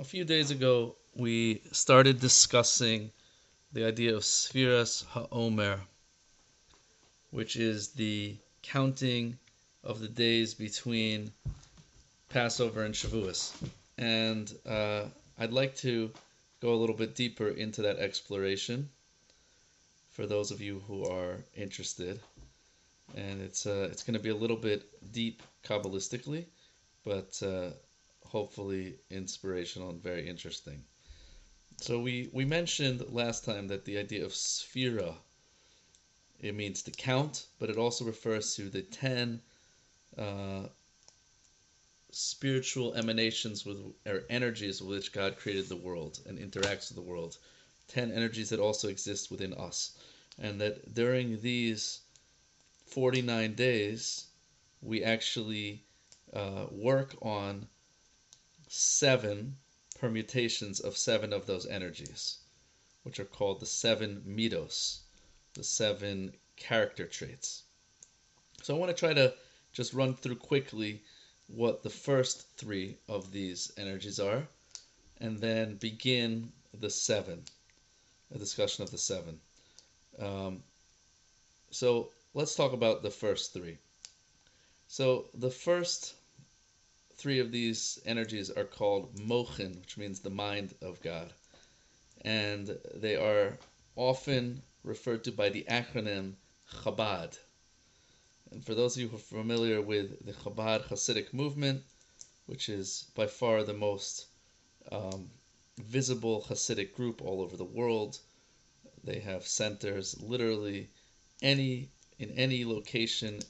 a few days ago, we started discussing the idea of Sfiras HaOmer, which is the counting of the days between Passover and Shavuos. And uh, I'd like to go a little bit deeper into that exploration for those of you who are interested. And it's uh, it's going to be a little bit deep kabbalistically, but uh, hopefully inspirational and very interesting. So we, we mentioned last time that the idea of sphera, it means to count, but it also refers to the ten uh, spiritual emanations with or energies with which God created the world and interacts with the world. Ten energies that also exist within us. And that during these 49 days, we actually uh, work on seven permutations of seven of those energies, which are called the seven midos, the seven character traits. So I want to try to just run through quickly what the first three of these energies are, and then begin the seven, a discussion of the seven. Um, so let's talk about the first three. So the first three of these energies are called mochin, which means the mind of God. And they are often referred to by the acronym Chabad. And for those of you who are familiar with the Chabad Hasidic movement, which is by far the most um, visible Hasidic group all over the world, they have centers literally any in any location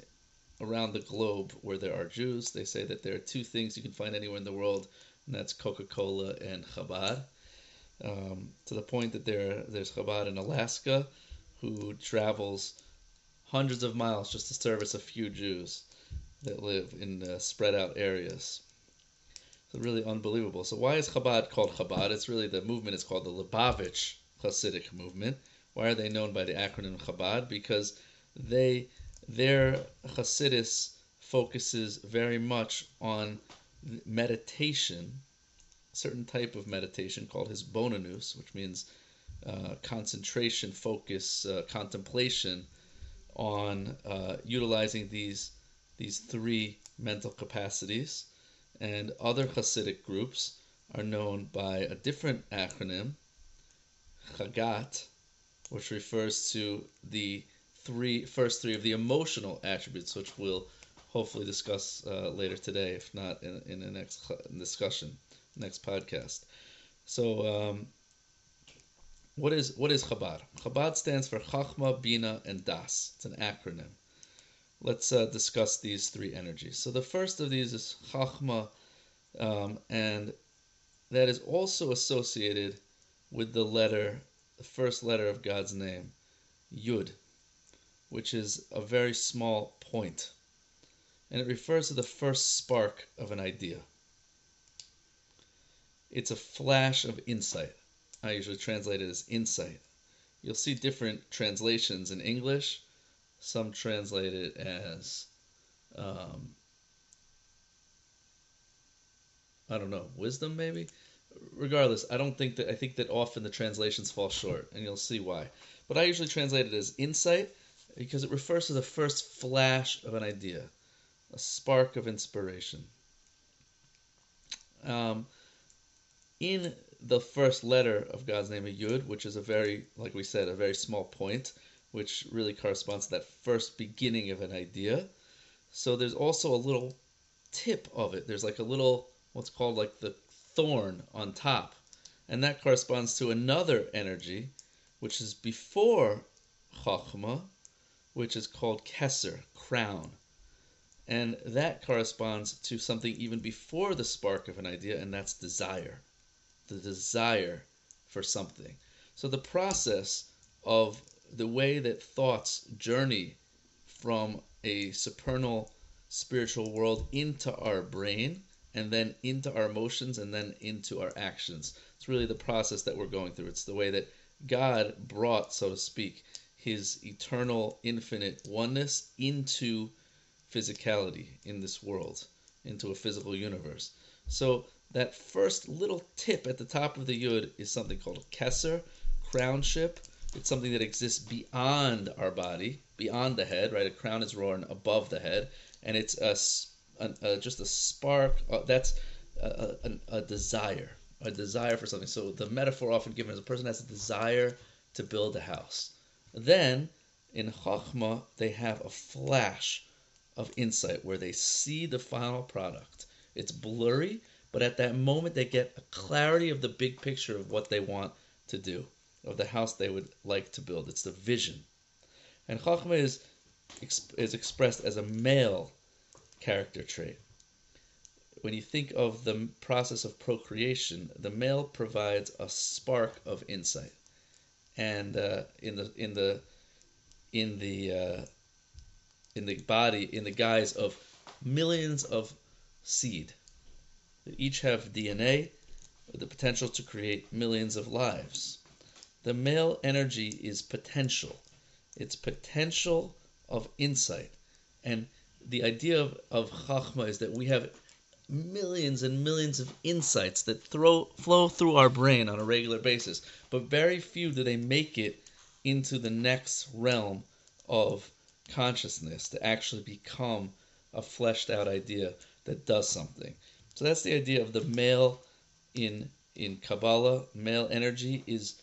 around the globe where there are Jews. They say that there are two things you can find anywhere in the world, and that's Coca Cola and Chabad. Um, to the point that there there's Chabad in Alaska, who travels hundreds of miles just to service a few Jews that live in uh, spread out areas. So really unbelievable. So why is Chabad called Chabad? It's really the movement is called the Lubavitch Hasidic movement. Why are they known by the acronym Chabad? Because they their Hasidus focuses very much on meditation, a certain type of meditation called hisbonenus, which means uh, concentration, focus, uh, contemplation on uh, utilizing these these three mental capacities. And other Hasidic groups are known by a different acronym, Chagat, which refers to the three first three of the emotional attributes, which we'll hopefully discuss uh, later today, if not in, in the next discussion, next podcast. So, um, what is what is Chabad? Chabad stands for Chachma, Bina, and Das. It's an acronym. Let's uh, discuss these three energies. So the first of these is Chachma, um, and that is also associated with the letter, the first letter of God's name, Yud which is a very small point, and it refers to the first spark of an idea. It's a flash of insight. I usually translate it as insight. You'll see different translations in English. Some translate it as, um, I don't know, wisdom maybe? Regardless, I don't think that, I think that often the translations fall short, and you'll see why. But I usually translate it as insight because it refers to the first flash of an idea, a spark of inspiration. Um, in the first letter of God's name, a Yud, which is a very, like we said, a very small point, which really corresponds to that first beginning of an idea. So there's also a little tip of it. There's like a little, what's called like the thorn on top. And that corresponds to another energy, which is before Chachma, which is called Kesser, crown. And that corresponds to something even before the spark of an idea, and that's desire. The desire for something. So the process of the way that thoughts journey from a supernal spiritual world into our brain and then into our emotions and then into our actions. It's really the process that we're going through. It's the way that God brought, so to speak, his eternal, infinite oneness into physicality in this world. into a physical universe. So that first little tip at the top of the yud is something called kesser, crownship. It's something that exists beyond our body, beyond the head, right? A crown is worn above the head, and it's a, a, a just a spark. Uh, that's a, a desire, a desire for something. So the metaphor often given is a person has a desire to build a house. Then in Chachma, they have a flash of insight where they see the final product. It's blurry, but at that moment they get a clarity of the big picture of what they want to do, of the house they would like to build. It's the vision. And Chachma is, is expressed as a male character trait. When you think of the process of procreation, the male provides a spark of insight, and uh, in the in the in the uh, in the body in the guise of millions of seed that each have DNA with the potential to create millions of lives. The male energy is potential. It's potential of insight. And the idea of, of Chachma is that we have millions and millions of insights that throw, flow through our brain on a regular basis, but very few do they make it into the next realm of consciousness to actually become a fleshed out idea that does something. So that's the idea of the male in in Kabbalah. Male energy is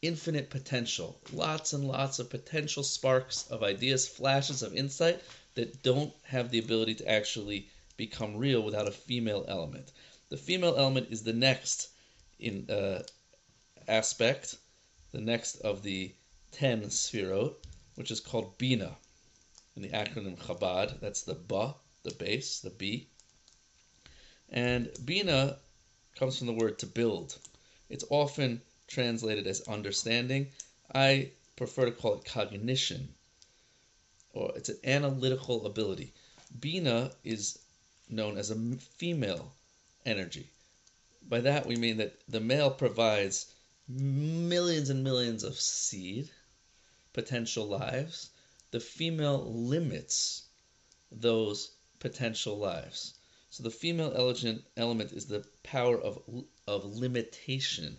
infinite potential, lots and lots of potential sparks of ideas, flashes of insight that don't have the ability to actually become real without a female element. The female element is the next in uh, aspect, the next of the ten sfirot, which is called Bina. In the acronym Chabad, that's the Ba, the base, the B. And Bina comes from the word to build. It's often translated as understanding. I prefer to call it cognition, or it's an analytical ability. Bina is known as a female energy. By that we mean that the male provides millions and millions of seed, potential lives. The female limits those potential lives. So the female element is the power of of limitation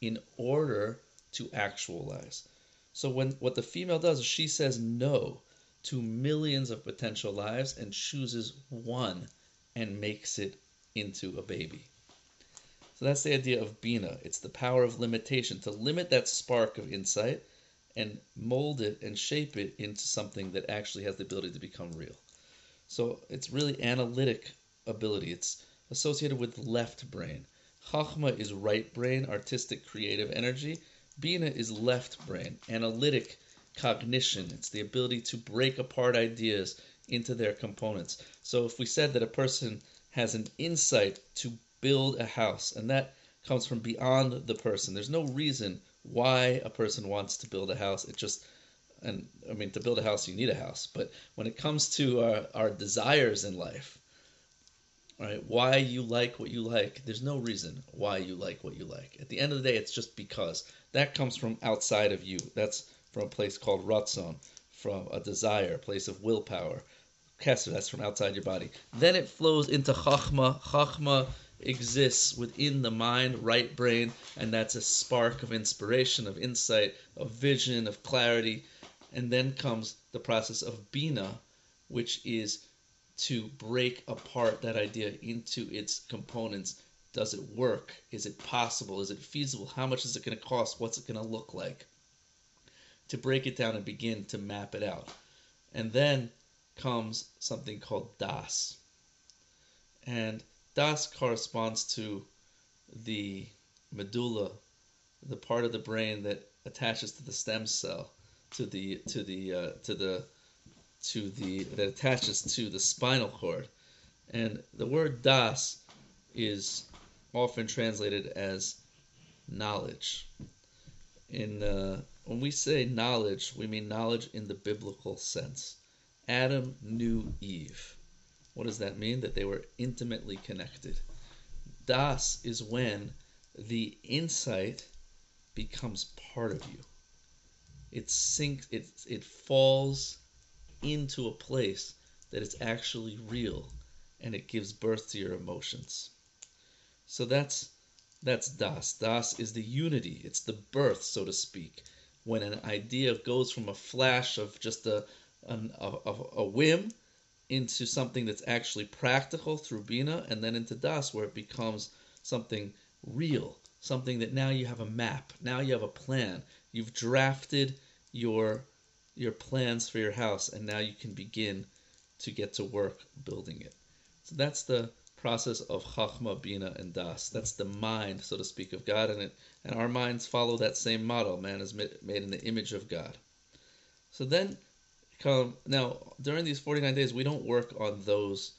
in order to actualize. So when what the female does is she says no to millions of potential lives and chooses one and makes it into a baby. So that's the idea of Bina. It's the power of limitation, to limit that spark of insight and mold it and shape it into something that actually has the ability to become real. So it's really analytic ability. It's associated with left brain. Chachma is right brain, artistic, creative energy. Bina is left brain, analytic cognition. It's the ability to break apart ideas into their components. So if we said that a person has an insight to build a house, and that comes from beyond the person, there's no reason why a person wants to build a house. It just and I mean to build a house you need a house, but when it comes to our, our desires in life, right? Why you like what you like. There's no reason why you like what you like. At the end of the day, it's just because. That comes from outside of you. That's from a place called Ratzon, from a desire, a place of willpower. Keser, that's from outside your body. Then it flows into Chachma. Chachma exists within the mind, right brain, and that's a spark of inspiration, of insight, of vision, of clarity. And then comes the process of Bina, which is to break apart that idea into its components. Does it work? Is it possible? Is it feasible? How much is it going to cost? What's it going to look like? To break it down and begin to map it out. And then comes something called Das. And Das corresponds to the medulla, the part of the brain that attaches to the stem cell, to the to the uh, to the to the that attaches to the spinal cord, and the word das is often translated as knowledge. In uh, when we say knowledge, we mean knowledge in the biblical sense. Adam knew Eve. What does that mean? That they were intimately connected. Das is when the insight becomes part of you. It sinks. It it falls into a place that it's actually real and it gives birth to your emotions. So that's that's das. Das is the unity. It's the birth, so to speak, when an idea goes from a flash of just a an, a, a whim into something that's actually practical through Bina, and then into Das, where it becomes something real, something that now you have a map, now you have a plan. You've drafted your your plans for your house, and now you can begin to get to work building it. So that's the process of Chachma, Bina, and Das. That's the mind, so to speak, of God, and it and our minds follow that same model. Man is made in the image of God. So then come now during these 49 days we don't work on those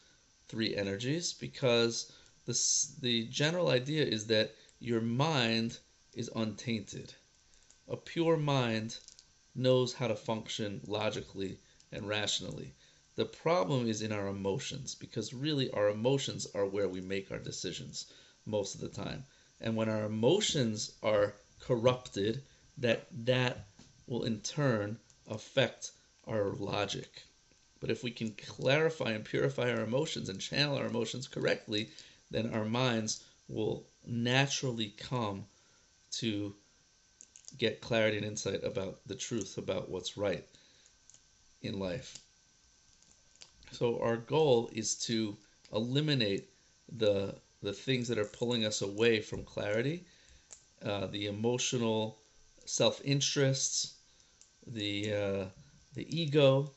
three energies because this, the general idea is that your mind is untainted. A pure mind knows how to function logically and rationally. The problem is in our emotions because really our emotions are where we make our decisions most of the time. And when our emotions are corrupted, that that will in turn affect our logic. But if we can clarify and purify our emotions and channel our emotions correctly, then our minds will naturally come to get clarity and insight about the truth about what's right in life. So our goal is to eliminate the the things that are pulling us away from clarity, uh, the emotional self interests, the uh, the ego,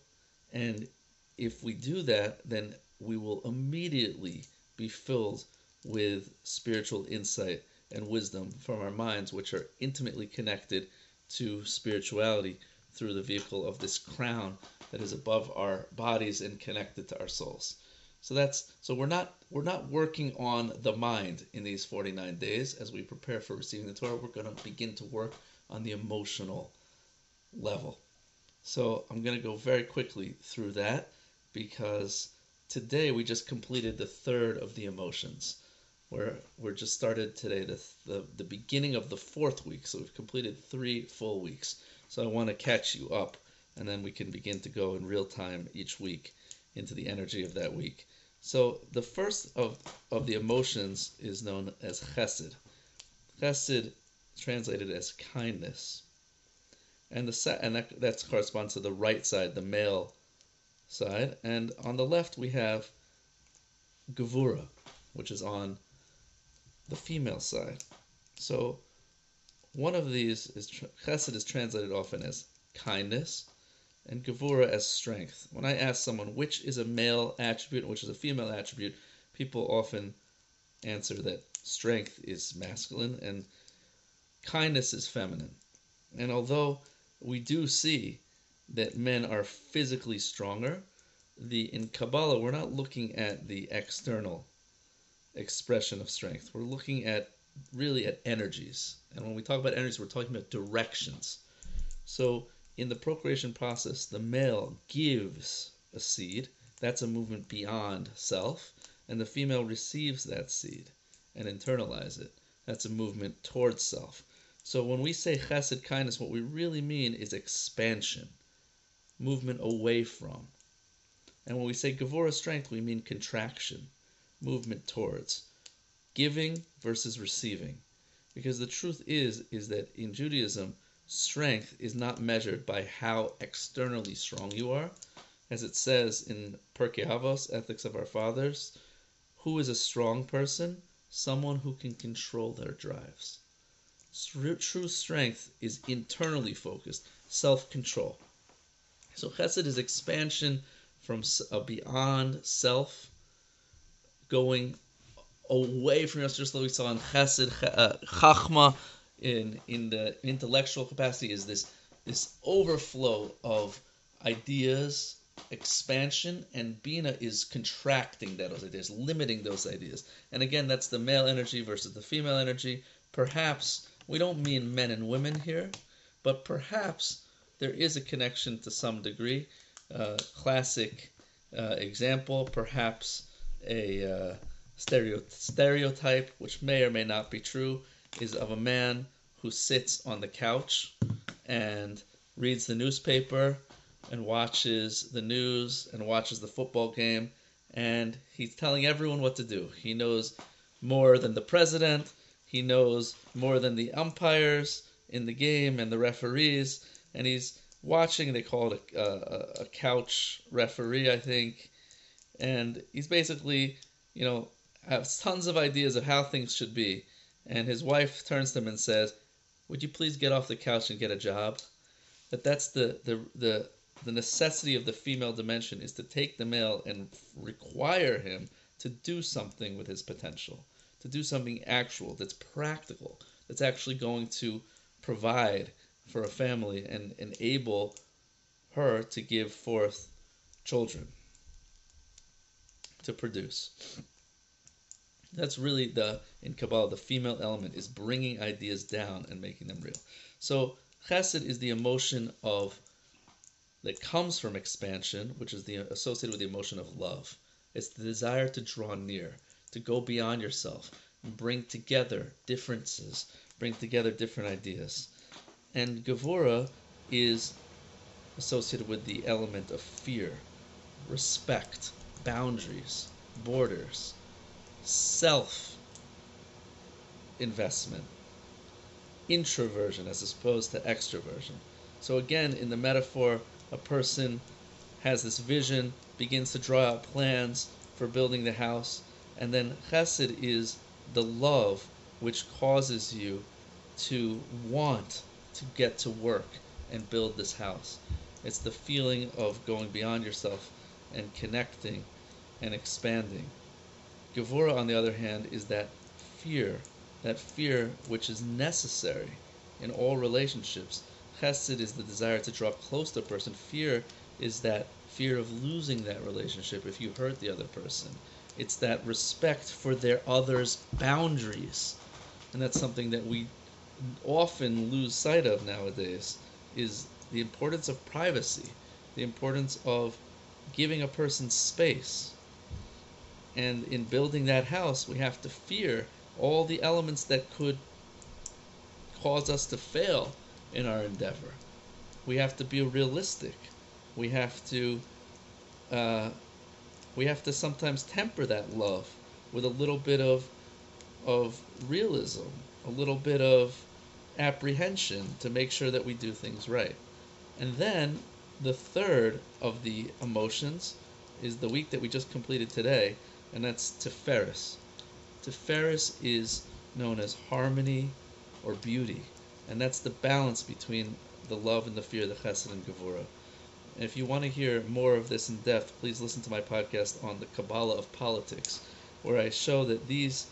and if we do that, then we will immediately be filled with spiritual insight and wisdom from our minds, which are intimately connected to spirituality through the vehicle of this crown that is above our bodies and connected to our souls. So that's so we're not we're not working on the mind in these 49 days as we prepare for receiving the Torah. We're going to begin to work on the emotional level. So I'm going to go very quickly through that because today we just completed the third of the emotions. We're, we're just started today, the, the, the beginning of the fourth week. So we've completed three full weeks. So I want to catch you up and then we can begin to go in real time each week into the energy of that week. So the first of, of the emotions is known as chesed. Chesed translated as kindness and the and that that corresponds to the right side, the male side, and on the left we have gevura, which is on the female side. So one of these is chesed is translated often as kindness, and gevura as strength. When I ask someone which is a male attribute and which is a female attribute, people often answer that strength is masculine and kindness is feminine. And although we do see that men are physically stronger. The in Kabbalah, we're not looking at the external expression of strength. We're looking at really at energies. And when we talk about energies, we're talking about directions. So in the procreation process, the male gives a seed. That's a movement beyond self. And the female receives that seed and internalizes it. That's a movement towards self. So when we say chesed kindness, what we really mean is expansion, movement away from. And when we say gevura strength, we mean contraction, movement towards, giving versus receiving. Because the truth is, is that in Judaism, strength is not measured by how externally strong you are. As it says in Pirkei Avos, Ethics of Our Fathers, who is a strong person? Someone who can control their drives. True strength is internally focused, self control. So chesed is expansion from uh, beyond self, going away from yourself. Just like we saw in chesed, uh, chachma, in in the intellectual capacity, is this this overflow of ideas, expansion, and bina is contracting those ideas, limiting those ideas. And again, that's the male energy versus the female energy. Perhaps we don't mean men and women here, but perhaps there is a connection to some degree. Uh, classic uh, example, perhaps a uh, stereo- stereotype, which may or may not be true, is of a man who sits on the couch and reads the newspaper and watches the news and watches the football game and he's telling everyone what to do. He knows more than the president. He knows more than the umpires in the game and the referees, and he's watching. They call it a, a, a couch referee, I think, and he's basically, you know, has tons of ideas of how things should be. And his wife turns to him and says, "Would you please get off the couch and get a job?" That that's the the the the necessity of the female dimension is to take the male and require him to do something with his potential, to do something actual that's practical, that's actually going to provide for a family and enable her to give forth children, to produce. That's really the in Kabbalah the female element is bringing ideas down and making them real. So Chesed is the emotion of that comes from expansion, which is the associated with the emotion of love. It's the desire to draw near, to go beyond yourself, and bring together differences, bring together different ideas. And Gevura is associated with the element of fear, respect, boundaries, borders, self investment, introversion as opposed to extroversion. So, again, in the metaphor, a person has this vision, begins to draw out plans for building the house, and then chesed is the love which causes you to want to get to work and build this house. It's the feeling of going beyond yourself and connecting and expanding. Gevura, on the other hand, is that fear, that fear which is necessary in all relationships. Chesed is the desire to draw close to a person. Fear is that fear of losing that relationship if you hurt the other person. It's that respect for their other's boundaries. And that's something that we often lose sight of nowadays is the importance of privacy, the importance of giving a person space and in building that house, we have to fear all the elements that could cause us to fail in our endeavor. We have to be realistic. We have to uh, we have to sometimes temper that love with a little bit of of realism, a little bit of apprehension to make sure that we do things right. And then the third of the emotions is the week that we just completed today, and that's Tiferes. Tiferes is known as harmony or beauty, and that's the balance between the love and the fear, the chesed and gevura. And if you want to hear more of this in depth, please listen to my podcast on the Kabbalah of politics, where I show that these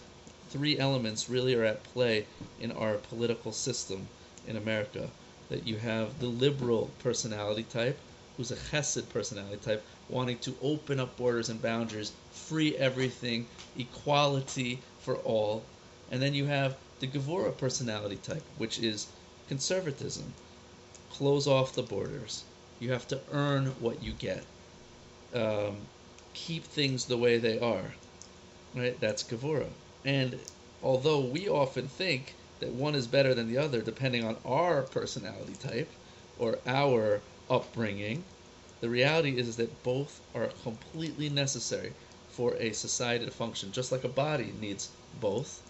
three elements really are at play in our political system in America. That you have the liberal personality type, who's a chesed personality type, wanting to open up borders and boundaries, free everything, equality for all. And then you have the Gevura personality type, which is conservatism. Close off the borders. You have to earn what you get. Um, keep things the way they are. Right? That's Gevura. And although we often think that one is better than the other depending on our personality type or our upbringing, the reality is that both are completely necessary for a society to function. Just like a body needs both,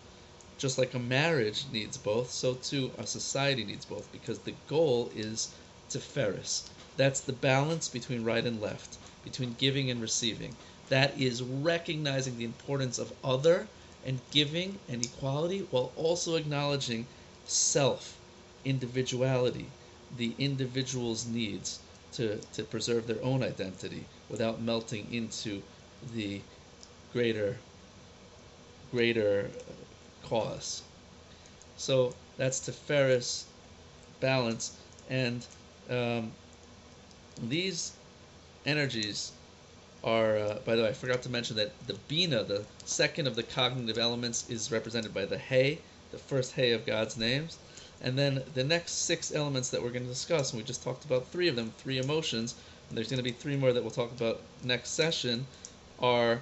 just like a marriage needs both, so too a society needs both because the goal is Tiferes. That's the balance between right and left, between giving and receiving. That is recognizing the importance of other and giving and equality while also acknowledging self, individuality, the individual's needs to, to preserve their own identity without melting into the greater greater cause. So that's Tiferes balance, and um, these energies are. Uh, by the way, I forgot to mention that the Bina, the second of the cognitive elements, is represented by the Hey, the first Hey of God's names, and then the next six elements that we're going to discuss, and we just talked about three of them, three emotions, and there's going to be three more that we'll talk about next session, are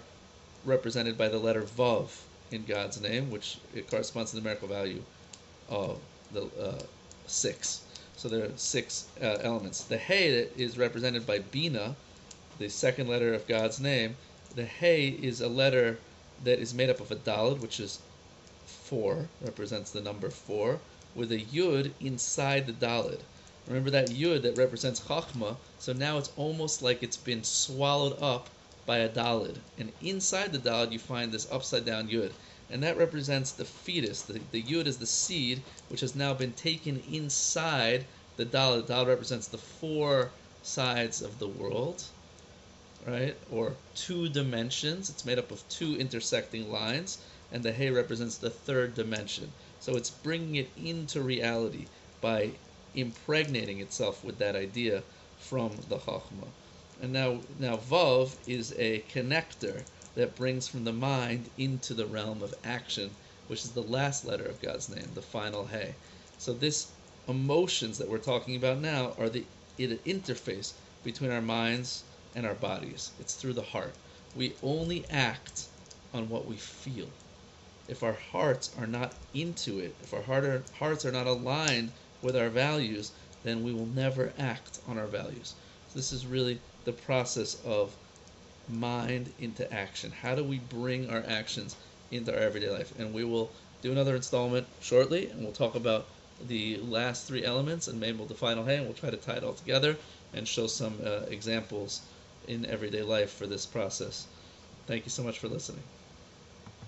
represented by the letter Vav in God's name, which it corresponds to the numerical value of the uh, six. So there are six uh, elements. The Hey is represented by Bina, the second letter of God's name, the Hey is a letter that is made up of a Dalid, which is four, represents the number four, with a Yud inside the Dalid. Remember that Yud that represents Chachma, so now it's almost like it's been swallowed up by a Dalid. And inside the Dalid, you find this upside down Yud. And that represents the fetus. The, the Yud is the seed, which has now been taken inside the Dalid. The Dalid represents the four sides of the world, right? Or two dimensions. It's made up of two intersecting lines. And the Hey represents the third dimension. So it's bringing it into reality by impregnating itself with that idea from the Chachma. And now, now Vav is a connector that brings from the mind into the realm of action, which is the last letter of God's name, the final Hey. So this emotions that we're talking about now are the, interface between our minds and our bodies. It's through the heart. We only act on what we feel. If our hearts are not into it, if our heart are, hearts are not aligned with our values, then we will never act on our values. So this is really the process of mind into action. How do we bring our actions into our everyday life? And we will do another installment shortly, and we'll talk about the last three elements and maybe the final hey, and we'll try to tie it all together and show some uh, examples in everyday life for this process. Thank you so much for listening.